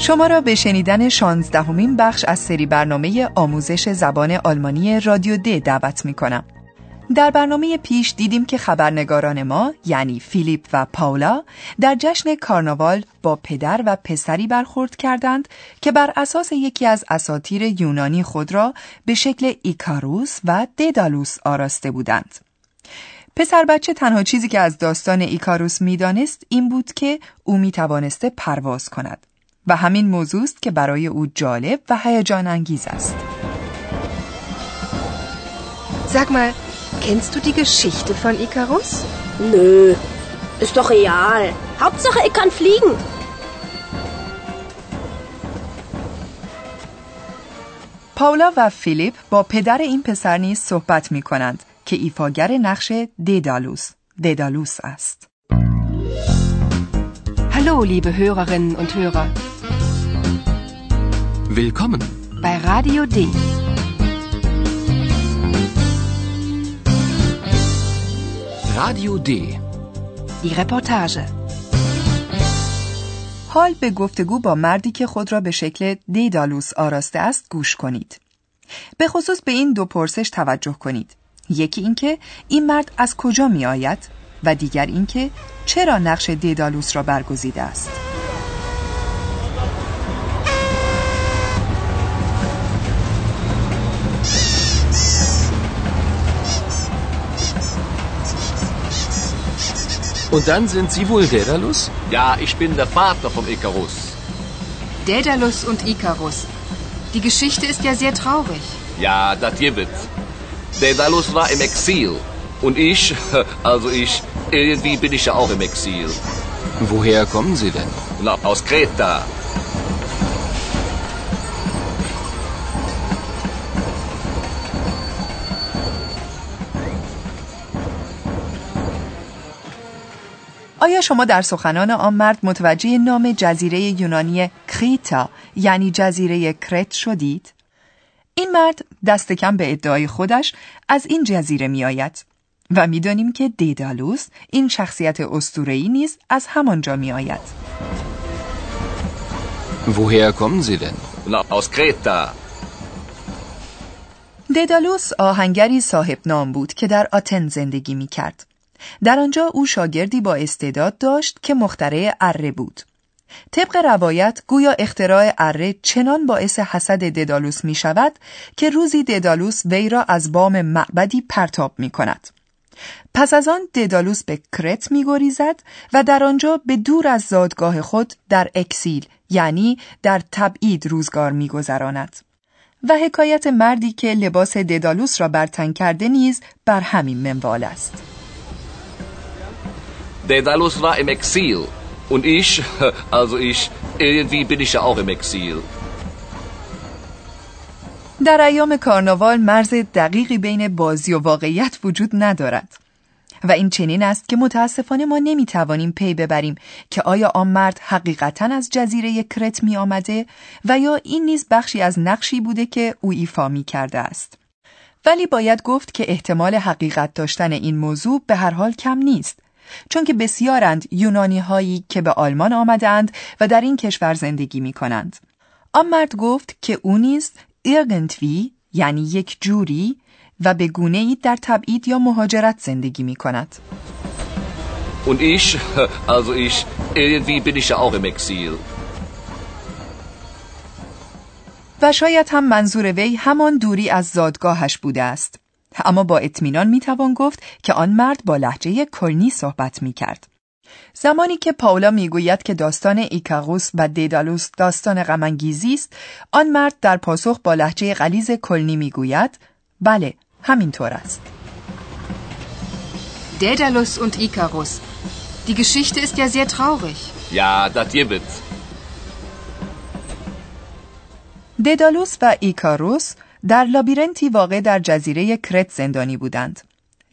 شما را به شنیدن شانزدهمین بخش از سری برنامه آموزش زبان آلمانی رادیو د دعوت می کنم. در برنامه پیش دیدیم که خبرنگاران ما یعنی فیلیپ و پاولا در جشن کارناوال با پدر و پسری برخورد کردند که بر اساس یکی از اساطیر یونانی خود را به شکل ایکاروس و دیدالوس آراسته بودند. پسر بچه تنها چیزی که از داستان ایکاروس می‌دانست این بود که او می توانسته پرواز کند و همین موضوع است که برای او جالب و هیجان انگیز است. Sag mal, kennst du die Geschichte von Icarus? Nö, ist doch real. Hauptsache, ich kann fliegen. پاولا و فیلیپ با پدر این پسر نیز صحبت می کنند که ایفاگر نقش دیدالوس دیدالوس است. Hallo, liebe Hörerinnen und Hörer. Willkommen. Bei Radio D. Radio D. Die Reportage. حال به گفتگو با مردی که خود را به شکل دیدالوس آراسته است گوش کنید. به خصوص به این دو پرسش توجه کنید. یکی اینکه این مرد از کجا می آید و دیگر اینکه چرا نقش دیدالوس را برگزیده است. Und dann sind Sie wohl Daedalus? Ja, ich bin der Vater vom Icarus. Daedalus und Icarus. Die Geschichte ist ja sehr traurig. Ja, das gibt. Daedalus war im Exil. Und ich, also ich, irgendwie bin ich ja auch im Exil. Woher kommen Sie denn? Na, aus Kreta. آیا شما در سخنان آن مرد متوجه نام جزیره یونانی کریتا یعنی جزیره کرت شدید؟ این مرد دست کم به ادعای خودش از این جزیره می آید و می‌دانیم که دیدالوس این شخصیت اسطوره‌ای نیز از همانجا می آید. Woher kommen Sie denn? Na, aus Kreta. دیدالوس آهنگری صاحب نام بود که در آتن زندگی می کرد. در آنجا او شاگردی با استعداد داشت که مخترع اره بود. طبق روایت گویا اختراع اره چنان باعث حسد ددالوس می شود که روزی ددالوس وی را از بام معبدی پرتاب می کند. پس از آن ددالوس به کرت می گریزد و در آنجا به دور از زادگاه خود در اکسیل یعنی در تبعید روزگار می گذراند. و حکایت مردی که لباس ددالوس را بر تن کرده نیز بر همین منوال است. Daedalus war im Exil. Und ich, also ich, irgendwie bin ich ja auch im Exil. در ایام کارناوال مرز دقیقی بین بازی و واقعیت وجود ندارد و این چنین است که متاسفانه ما نمی‌توانیم پی ببریم که آیا آن مرد حقیقتا از جزیره کرت می آمده و یا این نیز بخشی از نقشی بوده که او ایفا می کرده است. ولی باید گفت که احتمال حقیقت داشتن این موضوع به هر حال کم نیست چون که بسیارند یونانی هایی که به آلمان آمدند و در این کشور زندگی می کنند. آن مرد گفت که او نیز irgendwie یعنی یک جوری و به گونه ای در تبعید یا مهاجرت زندگی می کند. Und ich, also ich, irgendwie bin ich ja auch im Exil. و شاید هم منظور وی همان دوری از زادگاهش بوده است. اما با اطمینان می‌توان گفت که آن مرد با لحجه کلنی صحبت می کرد. زمانی که پاولا می‌گوید که داستان ایکاروس و دیدالوس داستان غمانگیزی است، آن مرد در پاسخ با لحجه غلیظ کلنی می‌گوید بله، همینطور است. Daedalus und Icarus. Die Geschichte ist ja sehr traurig. Ja, das gibt. ددالوس و ایکاروس در لابیرنتی واقع در جزیره کرت زندانی بودند.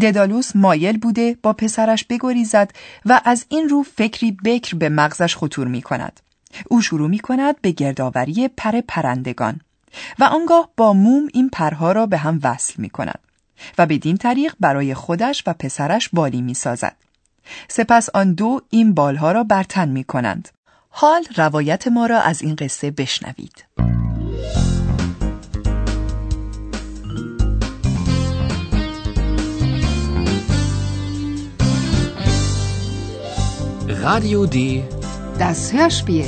ددالوس مایل بوده با پسرش بگریزد و از این رو فکری بکر به مغزش خطور می کند. او شروع می کند به گردآوری پر پرندگان و آنگاه با موم این پرها را به هم وصل می کند و بدین طریق برای خودش و پسرش بالی می سازد. سپس آن دو این بالها را برتن می کنند. حال روایت ما را از این قصه بشنوید. Radio D. Das Hörspiel.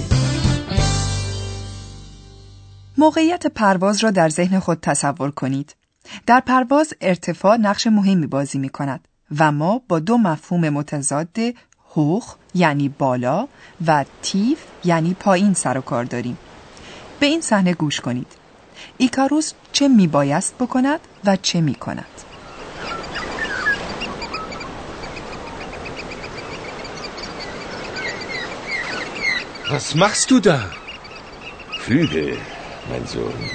موقعیت پرواز را در ذهن خود تصور کنید. در پرواز ارتفاع نقش مهمی بازی می کند و ما با دو مفهوم متضاد هوخ یعنی بالا و تیف یعنی پایین سر و کار داریم. به این صحنه گوش کنید. ایکاروس چه می بایست بکند و چه می Was machst du da? Flügel, mein Sohn.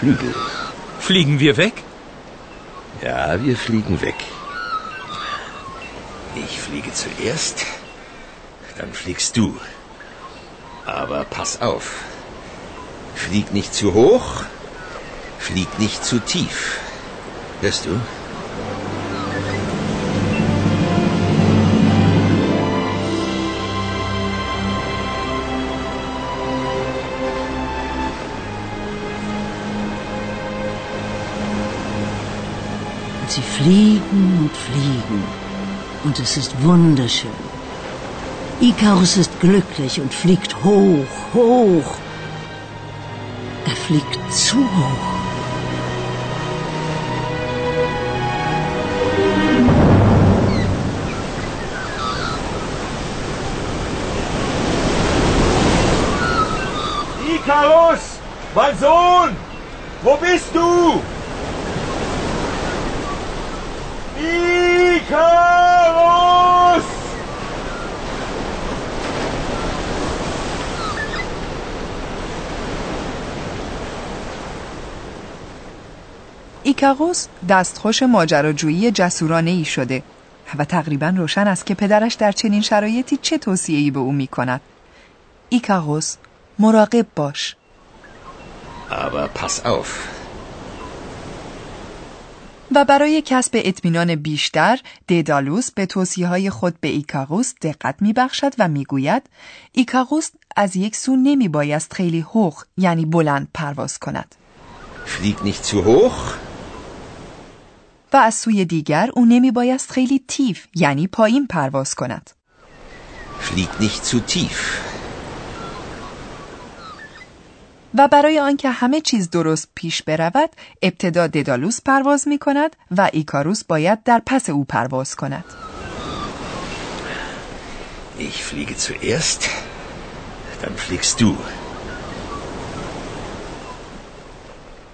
Flügel. Fliegen wir weg? Ja, wir fliegen weg. Ich fliege zuerst, dann fliegst du. Aber pass auf. Flieg nicht zu hoch, flieg nicht zu tief. Hörst du? Fliegen und fliegen. Und es ist wunderschön. Ikarus ist glücklich und fliegt hoch, hoch. Er fliegt zu hoch. Ikarus! Mein Sohn! Wo bist du? Ikarus! ایکاروس دستخوش ماجراجویی جسورانه ای شده و تقریبا روشن است که پدرش در چنین شرایطی چه توصیه‌ای به او می کند. ایکاروس مراقب باش. Aber pass auf. و برای کسب اطمینان بیشتر دیدالوس به توصیه های خود به ایکاروس دقت می بخشد و می گوید ایکاروس از یک سو نمی بایست خیلی هوخ یعنی بلند پرواز کند. Flieg nicht zu hoch, و از سوی دیگر او نمی بایست خیلی تیف یعنی پایین پرواز کند. flieg nicht zu tief. و برای آنکه همه چیز درست پیش برود ابتدا ددالوس پرواز می کند و ایکاروس باید در پس او پرواز کند Ich fliege zuerst, dann fliegst du.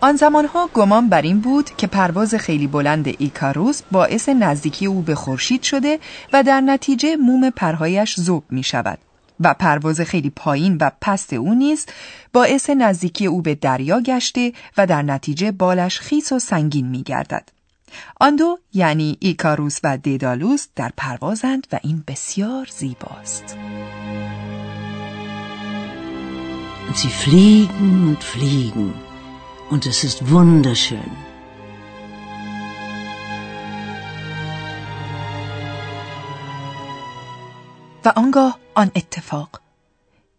آن زمانها گمان بر این بود که پرواز خیلی بلند ایکاروس باعث نزدیکی او به خورشید شده و در نتیجه موم پرهایش ذوب می شود و پرواز خیلی پایین و پست او نیز باعث نزدیکی او به دریا گشته و در نتیجه بالش خیس و سنگین می گردد. آن دو یعنی ایکاروس و دیدالوس در پروازند و این بسیار زیباست. Sie fliegen und fliegen. Und es ist wunderschön. و آنگاه آن اتفاق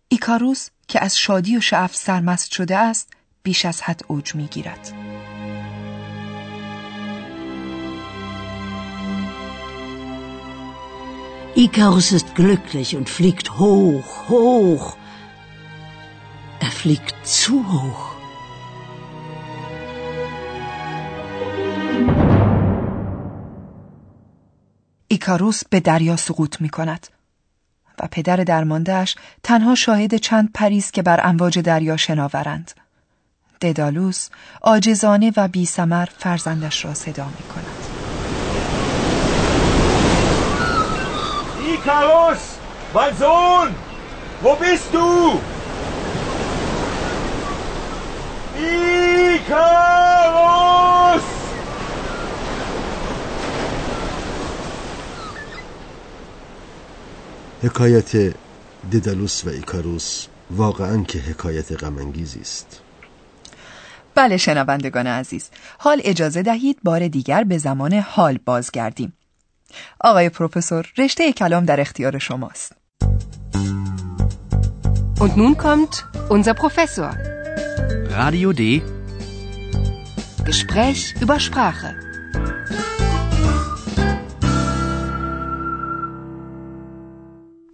ایکاروس که از شادی و شعف سرمست شده است بیش از حد اوج می گیرد. Ikarus ist glücklich und fliegt hoch, hoch. Er fliegt zu hoch. ایکاروس به دریا سقوط می کند و پدر درماندهش تنها شاهد چند پریز که بر امواج دریا شناورند. ددالوس آجزانه و بی فرزندش را صدا می کند. Ikarus! Mein Sohn! Wo bist du? حکایت ددالوس و ایکاروس واقعا که حکایت غمانگیزی است بله شنوندگان عزیز حال اجازه دهید بار دیگر به زمان حال بازگردیم آقای پروفسور رشته کلام در اختیار شماست Und nun kommt unser Professor. Radio D. Gespräch über Sprache.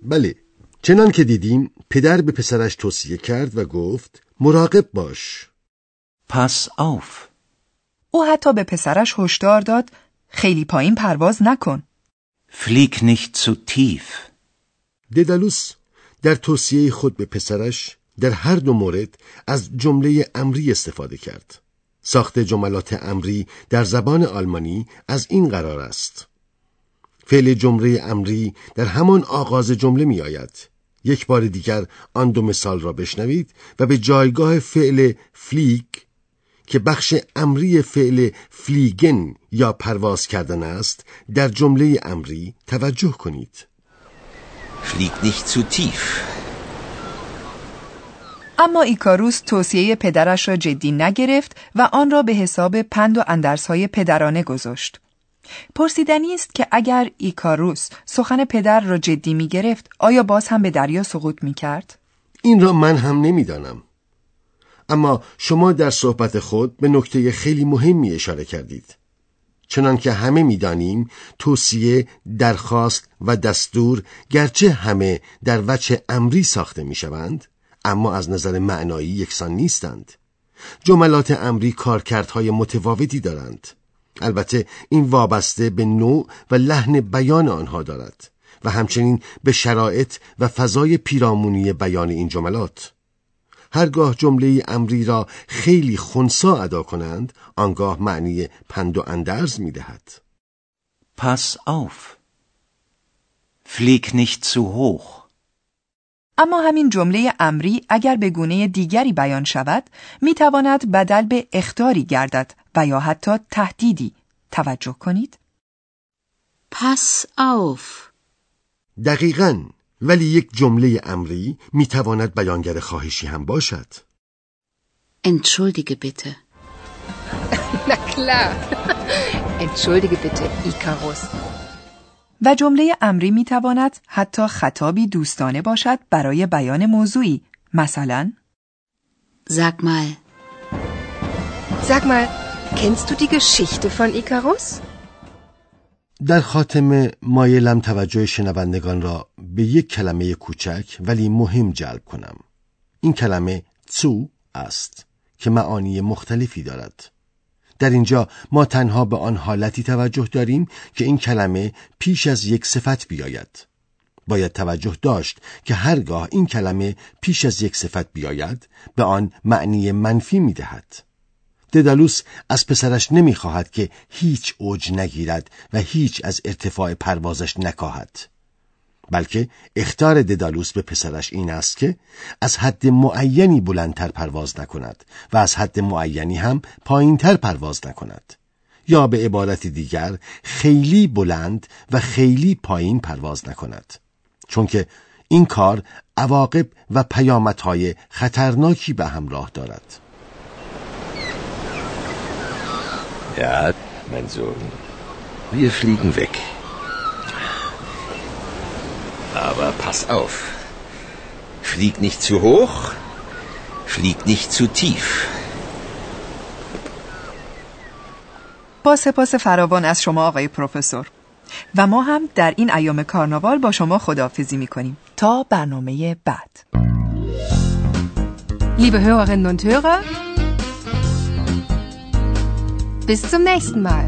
بله. چنان که دیدیم پدر به پسرش توصیه کرد و گفت مراقب باش. Pass auf. او حتی به پسرش هشدار داد خیلی پایین پرواز نکن. Flieg nicht zu tief. ددالوس در توصیه خود به پسرش در هر دو مورد از جمله امری استفاده کرد. ساخت جملات امری در زبان آلمانی از این قرار است. فعل جمله امری در همان آغاز جمله می آید یک بار دیگر آن دو مثال را بشنوید و به جایگاه فعل فلیگ که بخش امری فعل فلیگن یا پرواز کردن است در جمله امری توجه کنید Flieg nicht zu tief. اما ایکاروس توصیه پدرش را جدی نگرفت و آن را به حساب پند و اندرسهای پدرانه گذاشت. پرسیدنی است که اگر ایکاروس سخن پدر را جدی می گرفت آیا باز هم به دریا سقوط می کرد؟ این را من هم نمی‌دانم اما شما در صحبت خود به نکته خیلی مهمی اشاره کردید. چنان که همه می‌دانیم توصیه درخواست و دستور گرچه همه در وجه امری ساخته می‌شوند اما از نظر معنایی یکسان نیستند. جملات امری کارکردهای متفاوتی دارند. البته این وابسته به نوع و لحن بیان آنها دارد و همچنین به شرایط و فضای پیرامونی بیان این جملات هرگاه جمله امری را خیلی خونسا ادا کنند آنگاه معنی پند و اندرز می دهد. Pass auf. Flieg nicht zu hoch. اما همین جمله امری اگر به گونه دیگری بیان شود می تواند بدل به اختاری گردد و یا حتی تهدیدی توجه کنید Pass auf. دقیقا ولی یک جمله امری می تواند بیانگر خواهشی هم باشد Entschuldige bitte. Na klar. Entschuldige bitte, Icarus. و جمله امری می تواند حتی خطابی دوستانه باشد برای بیان موضوعی. مثلا Sag mal, Sag mal, kennst du die Geschichte von Icarus? در خاتمه مایلم توجه شنوندگان را به یک کلمه کوچک ولی مهم جلب کنم. این کلمه تو است که معانی مختلفی دارد. در اینجا ما تنها به آن حالتی توجه داریم که این کلمه پیش از یک صفت بیاید. باید توجه داشت که هرگاه این کلمه پیش از یک صفت بیاید به آن معنی منفی می‌دهد. ددالوس از پسرش نمی‌خواهد که هیچ اوج نگیرد و هیچ از ارتفاع پروازش نکاهد. بلکه اختار ددالوس به پسرش این است که از حد معینی بلندتر پرواز نکند و از حد معینی هم پایینتر پرواز نکند یا به عبارت دیگر خیلی بلند و خیلی پایین پرواز نکند چون که این کار عواقب و پیامدهای خطرناکی به همراه دارد Ja, mein. Wir fliegen weg. Aber pass auf. Flieg nicht zu hoch. Flieg nicht zu tief. با سپاس فراوان از شما آقای پروفسور و ما هم در این ایام کارناوال با شما خداحافظی می کنیم تا برنامه بعد Liebe Hörerinnen und Hörer, bis zum nächsten Mal.